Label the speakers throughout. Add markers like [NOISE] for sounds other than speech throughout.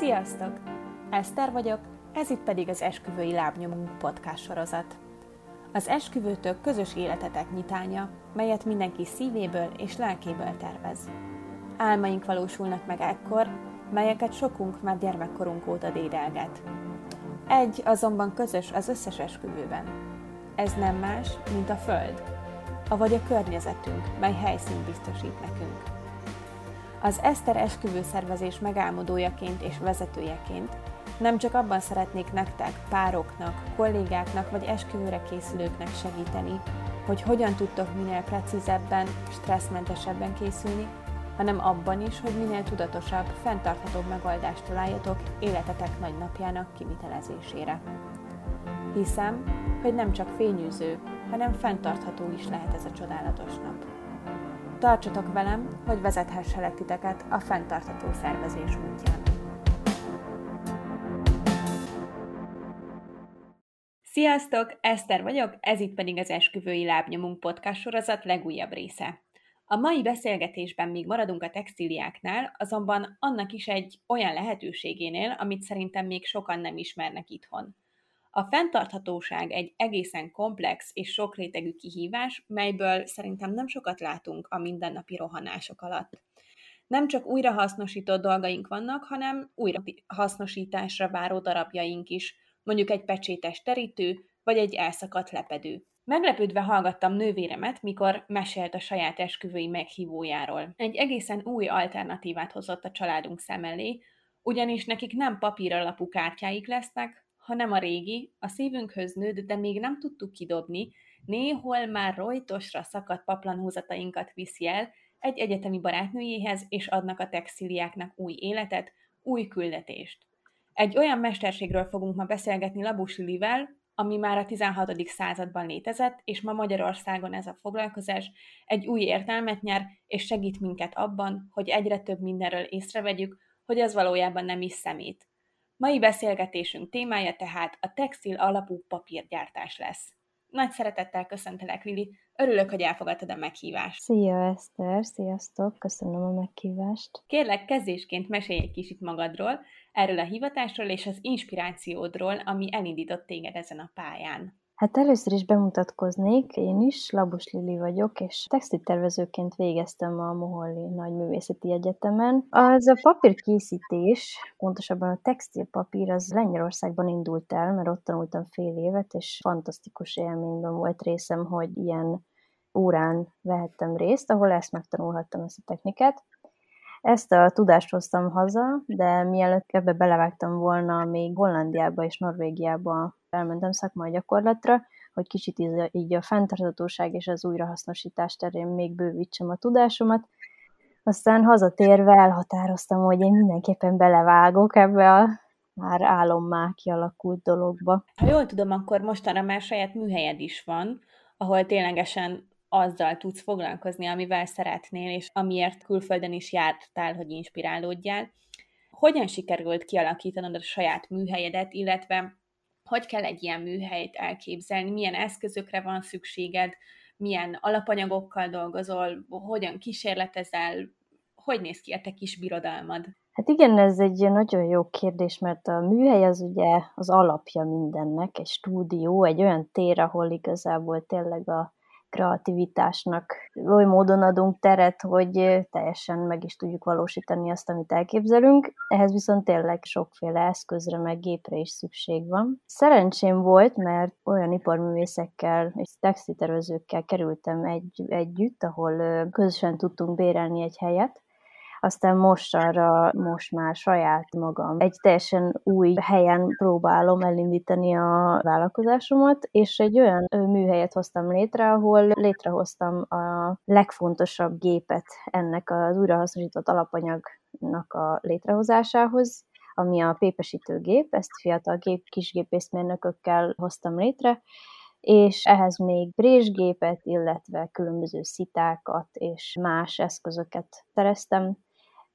Speaker 1: Sziasztok! Eszter vagyok, ez itt pedig az Esküvői Lábnyomunk podcast sorozat. Az esküvőtök közös életetek nyitánya, melyet mindenki szívéből és lelkéből tervez. Álmaink valósulnak meg ekkor, melyeket sokunk már gyermekkorunk óta dédelget. Egy azonban közös az összes esküvőben. Ez nem más, mint a Föld, avagy a környezetünk, mely helyszínt biztosít nekünk. Az Eszter esküvőszervezés megálmodójaként és vezetőjeként nem csak abban szeretnék nektek, pároknak, kollégáknak vagy esküvőre készülőknek segíteni, hogy hogyan tudtok minél precízebben, stresszmentesebben készülni, hanem abban is, hogy minél tudatosabb, fenntarthatóbb megoldást találjatok életetek nagy napjának kivitelezésére. Hiszem, hogy nem csak fényűző, hanem fenntartható is lehet ez a csodálatos nap. Tartsatok velem, hogy vezethesselek titeket a fenntartható szervezés útján. Sziasztok! Eszter vagyok, ez itt pedig az Esküvői Lábnyomunk podcast sorozat legújabb része. A mai beszélgetésben még maradunk a textíliáknál, azonban annak is egy olyan lehetőségénél, amit szerintem még sokan nem ismernek itthon. A fenntarthatóság egy egészen komplex és sokrétegű kihívás, melyből szerintem nem sokat látunk a mindennapi rohanások alatt. Nem csak újrahasznosított dolgaink vannak, hanem újrahasznosításra váró darabjaink is, mondjuk egy pecsétes terítő, vagy egy elszakadt lepedő. Meglepődve hallgattam nővéremet, mikor mesélt a saját esküvői meghívójáról. Egy egészen új alternatívát hozott a családunk szem elé, ugyanis nekik nem papír alapú kártyáik lesznek, hanem a régi, a szívünkhöz nőtt, de még nem tudtuk kidobni, néhol már rojtosra szakadt paplanhúzatainkat viszi el egy egyetemi barátnőjéhez, és adnak a textíliáknak új életet, új küldetést. Egy olyan mesterségről fogunk ma beszélgetni Labus Lilivel, ami már a 16. században létezett, és ma Magyarországon ez a foglalkozás egy új értelmet nyer, és segít minket abban, hogy egyre több mindenről észrevegyük, hogy az valójában nem is szemét. Mai beszélgetésünk témája tehát a textil alapú papírgyártás lesz. Nagy szeretettel köszöntelek, Lili. Örülök, hogy elfogadtad a meghívást.
Speaker 2: Szia, Eszter! Sziasztok! Köszönöm a meghívást.
Speaker 1: Kérlek, kezdésként mesélj egy kicsit magadról, erről a hivatásról és az inspirációdról, ami elindított téged ezen a pályán.
Speaker 2: Hát először is bemutatkoznék, én is, Labus Lili vagyok, és textiltervezőként végeztem a Moholli Nagyművészeti Egyetemen. Az a papírkészítés, pontosabban a textilpapír, az Lengyelországban indult el, mert ott tanultam fél évet, és fantasztikus élményben volt részem, hogy ilyen órán vehettem részt, ahol ezt megtanulhattam, ezt a technikát. Ezt a tudást hoztam haza, de mielőtt ebbe belevágtam volna, még Hollandiába és Norvégiába elmentem szakmai gyakorlatra, hogy kicsit így a fenntarthatóság és az újrahasznosítás terén még bővítsem a tudásomat. Aztán hazatérve elhatároztam, hogy én mindenképpen belevágok ebbe a már álommá kialakult dologba.
Speaker 1: Ha jól tudom, akkor mostanra már saját műhelyed is van, ahol ténylegesen azzal tudsz foglalkozni, amivel szeretnél, és amiért külföldön is jártál, hogy inspirálódjál. Hogyan sikerült kialakítanod a saját műhelyedet, illetve hogy kell egy ilyen műhelyt elképzelni, milyen eszközökre van szükséged, milyen alapanyagokkal dolgozol, hogyan kísérletezel, hogy néz ki a te kis birodalmad?
Speaker 2: Hát igen, ez egy nagyon jó kérdés, mert a műhely az ugye az alapja mindennek, egy stúdió, egy olyan tér, ahol igazából tényleg a kreativitásnak oly módon adunk teret, hogy teljesen meg is tudjuk valósítani azt, amit elképzelünk. Ehhez viszont tényleg sokféle eszközre, meg gépre is szükség van. Szerencsém volt, mert olyan iparművészekkel és textiltervezőkkel kerültem egy, együtt, ahol közösen tudtunk bérelni egy helyet, aztán most arra, most már saját magam. Egy teljesen új helyen próbálom elindítani a vállalkozásomat, és egy olyan műhelyet hoztam létre, ahol létrehoztam a legfontosabb gépet ennek az újrahasznosított alapanyagnak a létrehozásához, ami a pépesítőgép, ezt fiatal gép, kisgépészmérnökökkel hoztam létre, és ehhez még brésgépet, illetve különböző szitákat és más eszközöket szereztem,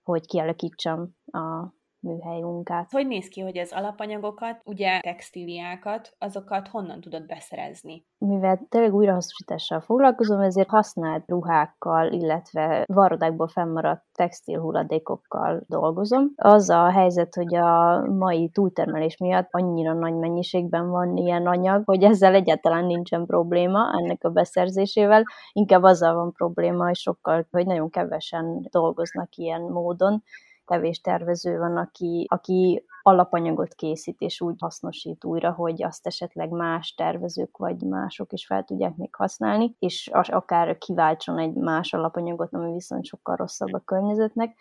Speaker 2: hogy kialakítsam a műhely munkát.
Speaker 1: Hogy néz ki, hogy az alapanyagokat, ugye textíliákat, azokat honnan tudod beszerezni?
Speaker 2: Mivel tényleg újrahasznosítással foglalkozom, ezért használt ruhákkal, illetve varrodákból fennmaradt textil hulladékokkal dolgozom. Az a helyzet, hogy a mai túltermelés miatt annyira nagy mennyiségben van ilyen anyag, hogy ezzel egyáltalán nincsen probléma ennek a beszerzésével, inkább azzal van probléma, hogy sokkal, hogy nagyon kevesen dolgoznak ilyen módon, kevés tervező van, aki, aki alapanyagot készít, és úgy hasznosít újra, hogy azt esetleg más tervezők vagy mások is fel tudják még használni, és akár kiváltson egy más alapanyagot, ami viszont sokkal rosszabb a környezetnek.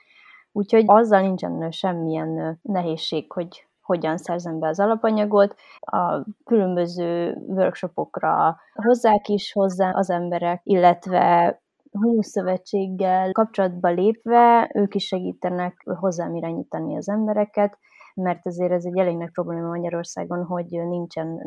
Speaker 2: Úgyhogy azzal nincsen semmilyen nehézség, hogy hogyan szerzem be az alapanyagot. A különböző workshopokra hozzák is hozzá az emberek, illetve húszszövetséggel kapcsolatba lépve ők is segítenek hozzám irányítani az embereket, mert ezért ez egy elég nagy probléma Magyarországon, hogy nincsen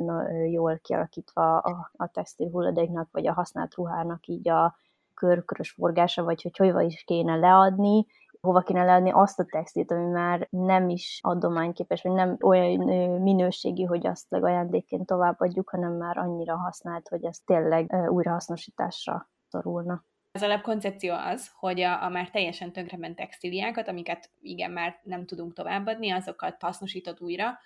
Speaker 2: jól kialakítva a, a textil hulladéknak, vagy a használt ruhának így a körkörös forgása, vagy hogy hova is kéne leadni, hova kéne leadni azt a textilt, ami már nem is adományképes, vagy nem olyan minőségi, hogy azt ajándékként továbbadjuk, hanem már annyira használt, hogy ez tényleg újrahasznosításra szorulna.
Speaker 1: Az alapkoncepció az, hogy a, a már teljesen tönkrement textíliákat, amiket igen, már nem tudunk továbbadni, azokat hasznosítod újra.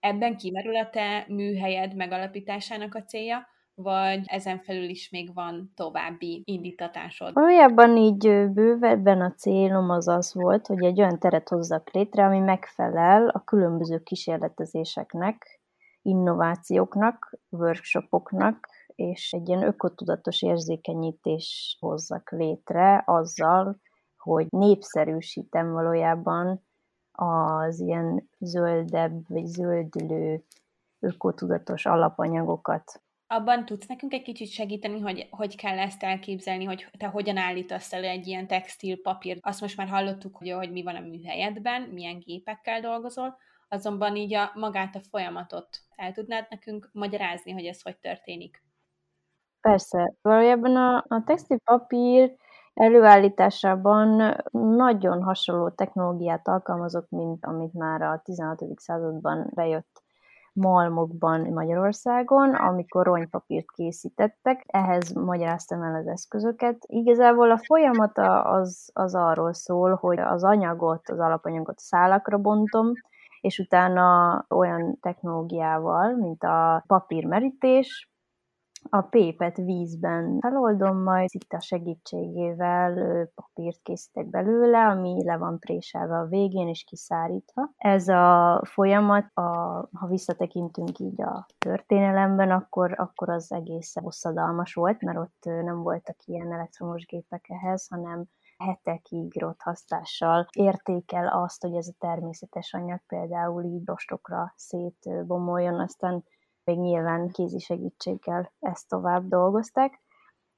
Speaker 1: Ebben kimerül a te műhelyed megalapításának a célja, vagy ezen felül is még van további indítatásod?
Speaker 2: Valójában így bővebben a célom az az volt, hogy egy olyan teret hozzak létre, ami megfelel a különböző kísérletezéseknek, innovációknak, workshopoknak, és egy ilyen ökotudatos érzékenyítés hozzak létre azzal, hogy népszerűsítem valójában az ilyen zöldebb vagy zöldülő ökotudatos alapanyagokat.
Speaker 1: Abban tudsz nekünk egy kicsit segíteni, hogy hogy kell ezt elképzelni, hogy te hogyan állítasz elő egy ilyen textil papírt? Azt most már hallottuk, hogy, hogy mi van a műhelyedben, milyen gépekkel dolgozol, azonban így a magát a folyamatot el tudnád nekünk magyarázni, hogy ez hogy történik?
Speaker 2: Persze, valójában a, a textilpapír előállításában nagyon hasonló technológiát alkalmazok, mint amit már a 16. században bejött malmokban Magyarországon, amikor ronypapírt készítettek. Ehhez magyaráztam el az eszközöket. Igazából a folyamata az, az arról szól, hogy az anyagot, az alapanyagot szálakra bontom, és utána olyan technológiával, mint a papírmerítés, a pépet vízben feloldom, majd itt a segítségével papírt készítek belőle, ami le van préselve a végén és kiszárítva. Ez a folyamat, a, ha visszatekintünk így a történelemben, akkor, akkor az egész hosszadalmas volt, mert ott nem voltak ilyen elektromos gépek ehhez, hanem hetekig rothasztással értékel azt, hogy ez a természetes anyag például így rostokra szétbomoljon, aztán még nyilván kézi segítséggel ezt tovább dolgozták.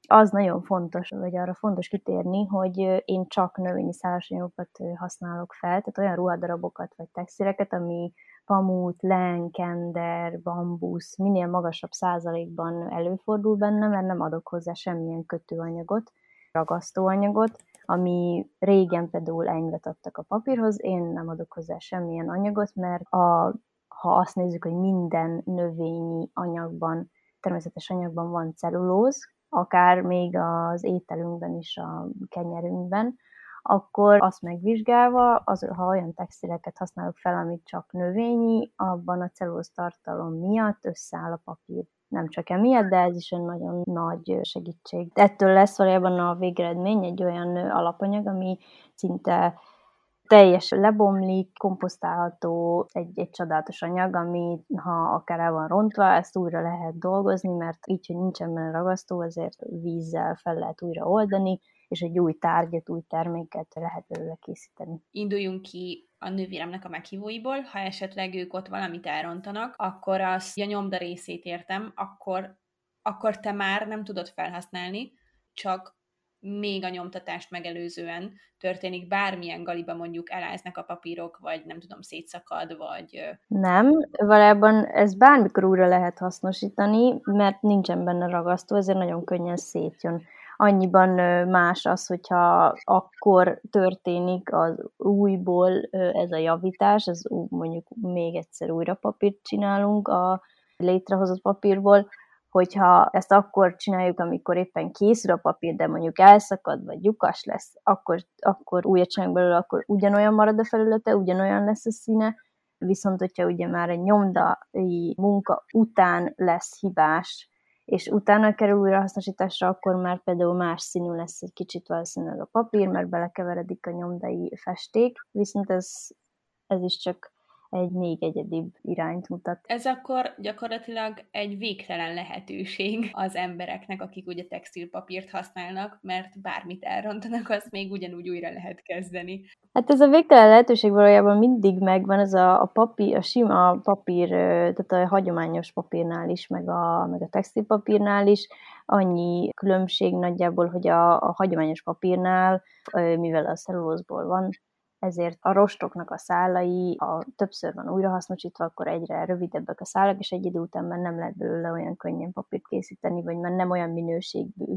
Speaker 2: Az nagyon fontos, vagy arra fontos kitérni, hogy én csak növényi szálasanyagokat használok fel, tehát olyan ruhadarabokat vagy textileket, ami pamut, len, kender, bambusz, minél magasabb százalékban előfordul benne, mert nem adok hozzá semmilyen kötőanyagot, ragasztóanyagot, ami régen például enyvet adtak a papírhoz, én nem adok hozzá semmilyen anyagot, mert a ha azt nézzük, hogy minden növényi anyagban, természetes anyagban van cellulóz, akár még az ételünkben is, a kenyerünkben, akkor azt megvizsgálva, az, ha olyan textileket használok fel, amit csak növényi, abban a cellulóz tartalom miatt összeáll a papír. Nem csak emiatt, de ez is egy nagyon nagy segítség. Ettől lesz valójában a végeredmény egy olyan alapanyag, ami szinte teljesen lebomlik, komposztálható, egy, egy csodálatos anyag, ami ha akár el van rontva, ezt újra lehet dolgozni, mert így, hogy nincsen benne ragasztó, ezért vízzel fel lehet újra oldani, és egy új tárgyat, új terméket lehet belőle készíteni.
Speaker 1: Induljunk ki a nővéremnek a meghívóiból, ha esetleg ők ott valamit elrontanak, akkor azt a nyomda részét értem, akkor, akkor te már nem tudod felhasználni, csak még a nyomtatást megelőzően történik bármilyen galiba mondjuk eláznak a papírok, vagy nem tudom, szétszakad, vagy...
Speaker 2: Nem, valójában ez bármikor újra lehet hasznosítani, mert nincsen benne ragasztó, ezért nagyon könnyen szétjön. annyiban más az, hogyha akkor történik az újból ez a javítás, ez mondjuk még egyszer újra papírt csinálunk a létrehozott papírból, hogyha ezt akkor csináljuk, amikor éppen készül a papír, de mondjuk elszakad, vagy lyukas lesz, akkor, akkor újat csinálunk belőle, akkor ugyanolyan marad a felülete, ugyanolyan lesz a színe, viszont hogyha ugye már egy nyomdai munka után lesz hibás, és utána kerül újrahasznosításra, akkor már például más színű lesz egy kicsit valószínűleg a papír, mert belekeveredik a nyomdai festék, viszont ez, ez is csak egy még egyedibb irányt mutat.
Speaker 1: Ez akkor gyakorlatilag egy végtelen lehetőség az embereknek, akik ugye textilpapírt használnak, mert bármit elrontanak, azt még ugyanúgy újra lehet kezdeni.
Speaker 2: Hát ez a végtelen lehetőség valójában mindig megvan, ez a, a papír, a sima papír, tehát a hagyományos papírnál is, meg a, meg a textilpapírnál is, annyi különbség nagyjából, hogy a, a hagyományos papírnál, mivel a cellulózból van, ezért a rostoknak a szálai, ha többször van újrahasznosítva, akkor egyre rövidebbek a szálak, és egy idő után már nem lehet belőle olyan könnyen papírt készíteni, vagy már nem olyan minőségű,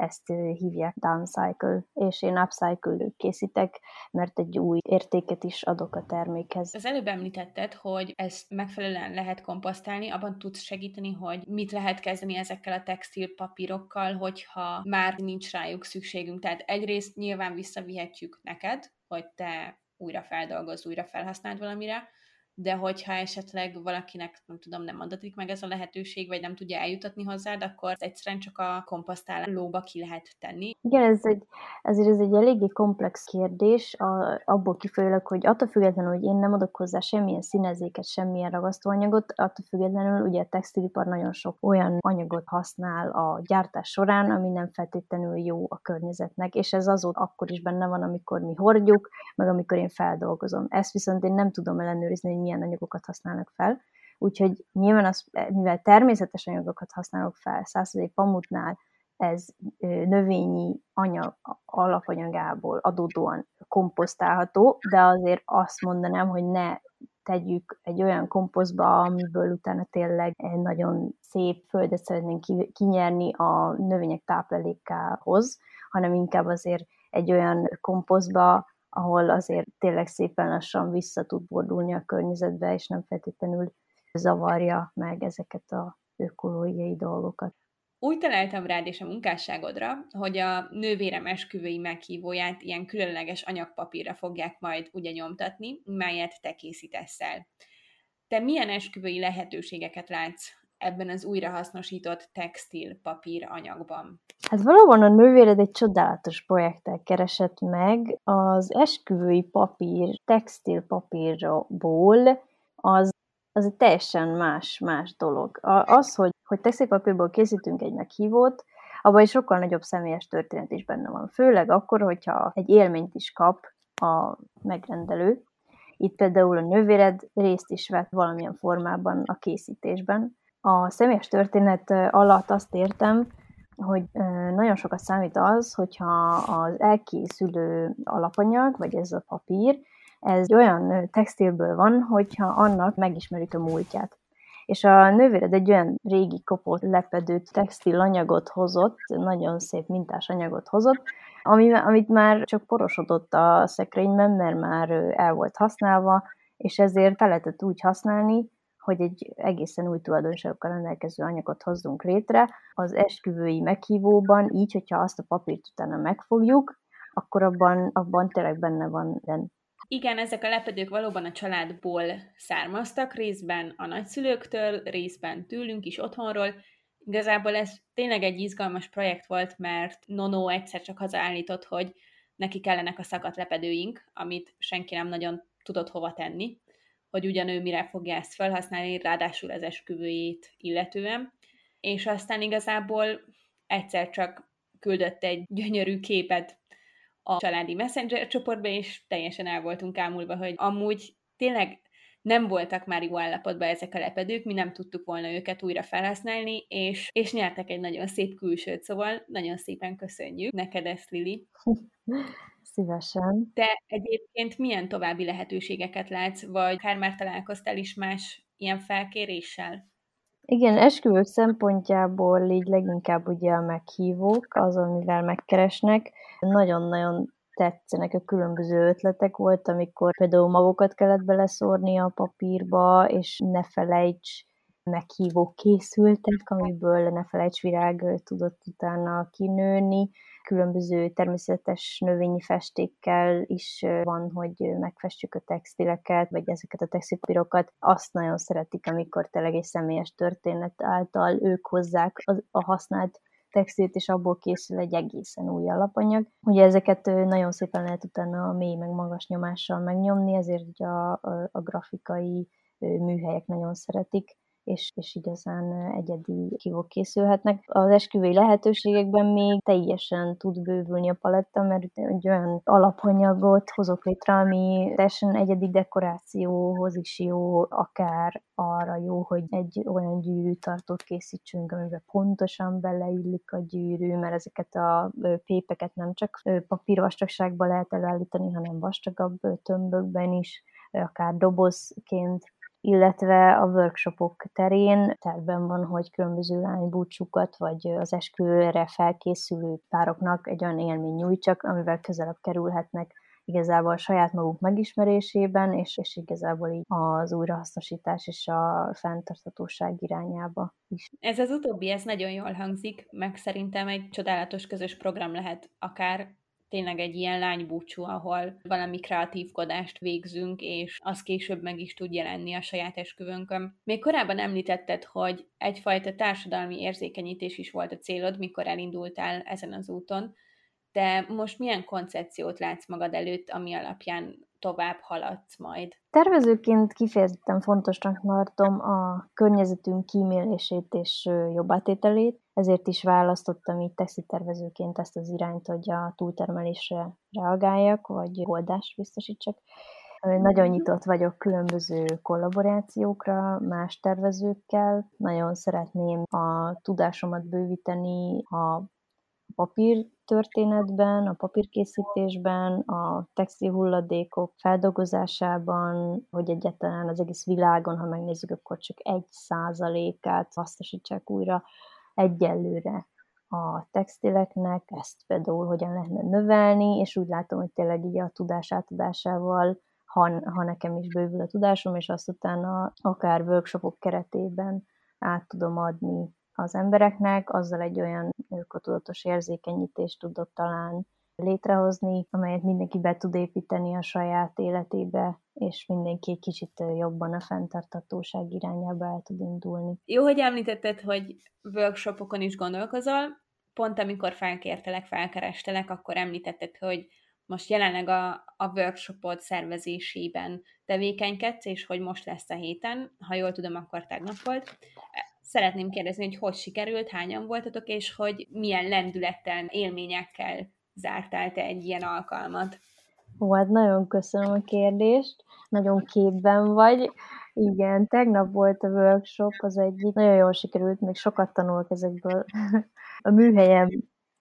Speaker 2: ezt hívják downcycle, és én upcycle készítek, mert egy új értéket is adok a termékhez.
Speaker 1: Az előbb említetted, hogy ezt megfelelően lehet komposztálni, abban tudsz segíteni, hogy mit lehet kezdeni ezekkel a textil papírokkal, hogyha már nincs rájuk szükségünk. Tehát egyrészt nyilván visszavihetjük neked, hogy te újra feldolgozz, újra felhasználd valamire, de hogyha esetleg valakinek, nem tudom, nem adatik meg ez a lehetőség, vagy nem tudja eljutatni hozzád, akkor egyszerűen csak a komposztálóba ki lehet tenni.
Speaker 2: Igen, ez egy, ezért ez egy eléggé komplex kérdés, a, abból kifolyólag, hogy attól függetlenül, hogy én nem adok hozzá semmilyen színezéket, semmilyen ragasztóanyagot, attól függetlenül ugye a textilipar nagyon sok olyan anyagot használ a gyártás során, ami nem feltétlenül jó a környezetnek, és ez azóta akkor is benne van, amikor mi hordjuk, meg amikor én feldolgozom. Ezt viszont én nem tudom ellenőrizni, milyen anyagokat használnak fel. Úgyhogy nyilván az, mivel természetes anyagokat használok fel, századék pamutnál ez növényi anyag alapanyagából adódóan komposztálható, de azért azt mondanám, hogy ne tegyük egy olyan komposztba, amiből utána tényleg egy nagyon szép földet szeretnénk kinyerni a növények táplálékához, hanem inkább azért egy olyan komposztba, ahol azért tényleg szépen lassan vissza tud bordulni a környezetbe, és nem feltétlenül zavarja meg ezeket a ökológiai dolgokat.
Speaker 1: Úgy találtam rád és a munkásságodra, hogy a nővérem esküvői meghívóját ilyen különleges anyagpapírra fogják majd ugye nyomtatni, melyet te készítesz el. Te milyen esküvői lehetőségeket látsz ebben az újrahasznosított textil papír anyagban?
Speaker 2: Hát valóban a nővéred egy csodálatos projekttel keresett meg. Az esküvői papír, textil papírból az, az egy teljesen más, más dolog. Az, hogy, hogy textilpapírból készítünk egy meghívót, abban egy sokkal nagyobb személyes történet is benne van. Főleg akkor, hogyha egy élményt is kap a megrendelő. Itt például a nővéred részt is vett valamilyen formában a készítésben, a személyes történet alatt azt értem, hogy nagyon sokat számít az, hogyha az elkészülő alapanyag, vagy ez a papír, ez olyan textilből van, hogyha annak megismerjük a múltját. És a nővéred egy olyan régi kopott, lepedő textil anyagot hozott, nagyon szép mintás anyagot hozott, ami, amit már csak porosodott a szekrényben, mert már el volt használva, és ezért fel lehetett úgy használni, hogy egy egészen új tulajdonságokkal rendelkező anyagot hozzunk létre. Az esküvői meghívóban, így, hogyha azt a papírt utána megfogjuk, akkor abban, abban tényleg benne van minden.
Speaker 1: Igen, ezek a lepedők valóban a családból származtak, részben a nagyszülőktől, részben tőlünk is otthonról. Igazából ez tényleg egy izgalmas projekt volt, mert Nono egyszer csak hazaállított, hogy neki kellenek a szakadt lepedőink, amit senki nem nagyon tudott hova tenni hogy ugyan mire fogja ezt felhasználni, ráadásul az esküvőjét illetően. És aztán igazából egyszer csak küldött egy gyönyörű képet a családi messenger csoportba, és teljesen el voltunk ámulva, hogy amúgy tényleg nem voltak már jó állapotban ezek a lepedők, mi nem tudtuk volna őket újra felhasználni, és, és nyertek egy nagyon szép külsőt, szóval nagyon szépen köszönjük neked ezt, Lili. [LAUGHS]
Speaker 2: Szívesen.
Speaker 1: Te egyébként milyen további lehetőségeket látsz, vagy akár már találkoztál is más ilyen felkéréssel?
Speaker 2: Igen, esküvők szempontjából így leginkább ugye a meghívók, az, amivel megkeresnek. Nagyon-nagyon tetszenek a különböző ötletek volt, amikor például magokat kellett beleszórni a papírba, és ne felejts meghívók készültek, amiből ne felejts virág tudott utána kinőni. Különböző természetes növényi festékkel is van, hogy megfestjük a textileket, vagy ezeket a textilpírokat. Azt nagyon szeretik, amikor tényleg egy személyes történet által ők hozzák a használt textilt, és abból készül egy egészen új alapanyag. Ugye ezeket nagyon szépen lehet utána a mély meg magas nyomással megnyomni, ezért ugye a, a, a grafikai műhelyek nagyon szeretik és, és igazán egyedi kívok készülhetnek. Az esküvői lehetőségekben még teljesen tud bővülni a paletta, mert egy olyan alapanyagot hozok létre, ami teljesen egyedi dekorációhoz is jó, akár arra jó, hogy egy olyan gyűrűtartót készítsünk, amiben pontosan beleillik a gyűrű, mert ezeket a pépeket nem csak papírvastagságban lehet elállítani, hanem vastagabb tömbökben is, akár dobozként illetve a workshopok terén tervben van, hogy különböző lánybúcsúkat, vagy az esküvőre felkészülő pároknak egy olyan élmény nyújtsak, amivel közelebb kerülhetnek igazából a saját maguk megismerésében, és, és igazából így az újrahasznosítás és a fenntarthatóság irányába is.
Speaker 1: Ez az utóbbi, ez nagyon jól hangzik, meg szerintem egy csodálatos közös program lehet, akár tényleg egy ilyen lánybúcsú, ahol valami kreatívkodást végzünk, és az később meg is tud jelenni a saját esküvőnkön. Még korábban említetted, hogy egyfajta társadalmi érzékenyítés is volt a célod, mikor elindultál ezen az úton, de most milyen koncepciót látsz magad előtt, ami alapján tovább haladsz majd?
Speaker 2: Tervezőként kifejezetten fontosnak tartom a környezetünk kímélését és jobbátételét, ezért is választottam így textiltervezőként ezt az irányt, hogy a túltermelésre reagáljak, vagy oldást biztosítsak. Nagyon mhm. nyitott vagyok különböző kollaborációkra más tervezőkkel. Nagyon szeretném a tudásomat bővíteni a papír történetben, a papírkészítésben, a textil hulladékok feldolgozásában, hogy egyáltalán az egész világon, ha megnézzük, akkor csak egy százalékát hasznosítsák újra egyelőre a textileknek, ezt például hogyan lehetne növelni, és úgy látom, hogy tényleg így a tudás átadásával, ha, ha nekem is bővül a tudásom, és azt utána akár workshopok keretében át tudom adni az embereknek, azzal egy olyan ökotudatos érzékenyítést tudok talán létrehozni, amelyet mindenki be tud építeni a saját életébe, és mindenki egy kicsit jobban a fenntartatóság irányába el tud indulni.
Speaker 1: Jó, hogy említetted, hogy workshopokon is gondolkozol. Pont amikor felkértelek, felkerestelek, akkor említetted, hogy most jelenleg a, a workshopod szervezésében tevékenykedsz, és hogy most lesz a héten, ha jól tudom, akkor tegnap volt. Szeretném kérdezni, hogy hogy sikerült, hányan voltatok, és hogy milyen lendülettel, élményekkel zártál te egy ilyen alkalmat?
Speaker 2: Ó, hát nagyon köszönöm a kérdést, nagyon képben vagy. Igen, tegnap volt a workshop, az egyik, nagyon jól sikerült, még sokat tanulok ezekből. [LAUGHS] A műhelyem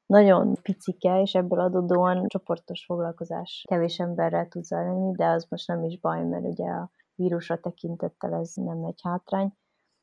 Speaker 2: nagyon picike, és ebből adódóan csoportos foglalkozás kevés emberrel tud zajlani, de az most nem is baj, mert ugye a vírusra tekintettel ez nem egy hátrány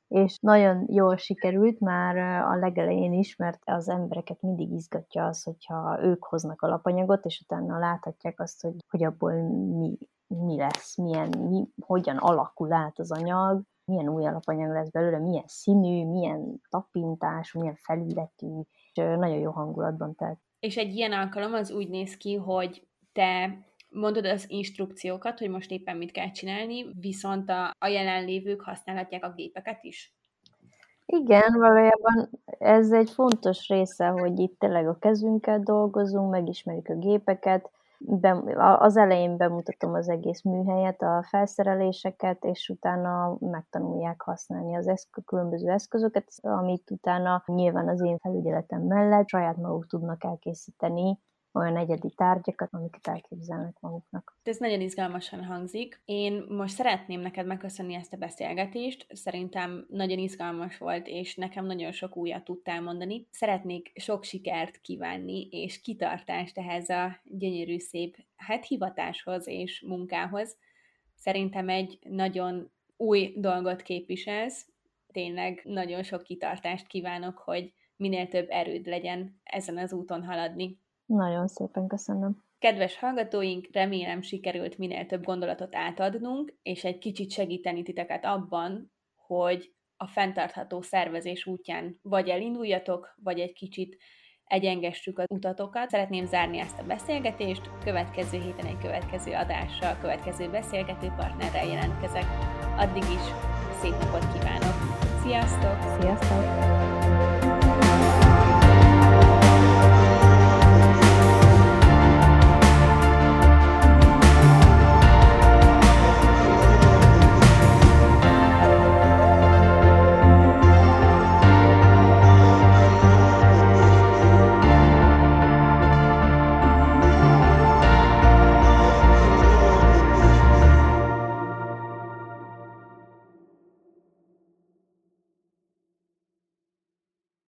Speaker 2: és nagyon jól sikerült már a legelején is, mert az embereket mindig izgatja az, hogyha ők hoznak alapanyagot, és utána láthatják azt, hogy, hogy abból mi, mi lesz, milyen, mi, hogyan alakul át az anyag, milyen új alapanyag lesz belőle, milyen színű, milyen tapintás, milyen felületű, és nagyon jó hangulatban telt.
Speaker 1: És egy ilyen alkalom az úgy néz ki, hogy te mondod az instrukciókat, hogy most éppen mit kell csinálni, viszont a, a jelenlévők használhatják a gépeket is?
Speaker 2: Igen, valójában ez egy fontos része, hogy itt tényleg a kezünkkel dolgozunk, megismerjük a gépeket, be, az elején bemutatom az egész műhelyet, a felszereléseket, és utána megtanulják használni az eszk- különböző eszközöket, amit utána nyilván az én felügyeletem mellett saját maguk tudnak elkészíteni olyan egyedi tárgyakat, amiket elképzelnek maguknak.
Speaker 1: Ez nagyon izgalmasan hangzik. Én most szeretném neked megköszönni ezt a beszélgetést. Szerintem nagyon izgalmas volt, és nekem nagyon sok újat tudtál mondani. Szeretnék sok sikert kívánni, és kitartást ehhez a gyönyörű szép hát hivatáshoz és munkához. Szerintem egy nagyon új dolgot képviselsz, tényleg nagyon sok kitartást kívánok, hogy minél több erőd legyen ezen az úton haladni.
Speaker 2: Nagyon szépen köszönöm.
Speaker 1: Kedves hallgatóink, remélem sikerült minél több gondolatot átadnunk, és egy kicsit segíteni titeket abban, hogy a fenntartható szervezés útján vagy elinduljatok, vagy egy kicsit egyengessük az utatokat. Szeretném zárni ezt a beszélgetést, következő héten egy következő adással, következő beszélgető partnerrel jelentkezek. Addig is szép napot kívánok! Sziasztok!
Speaker 2: Sziasztok!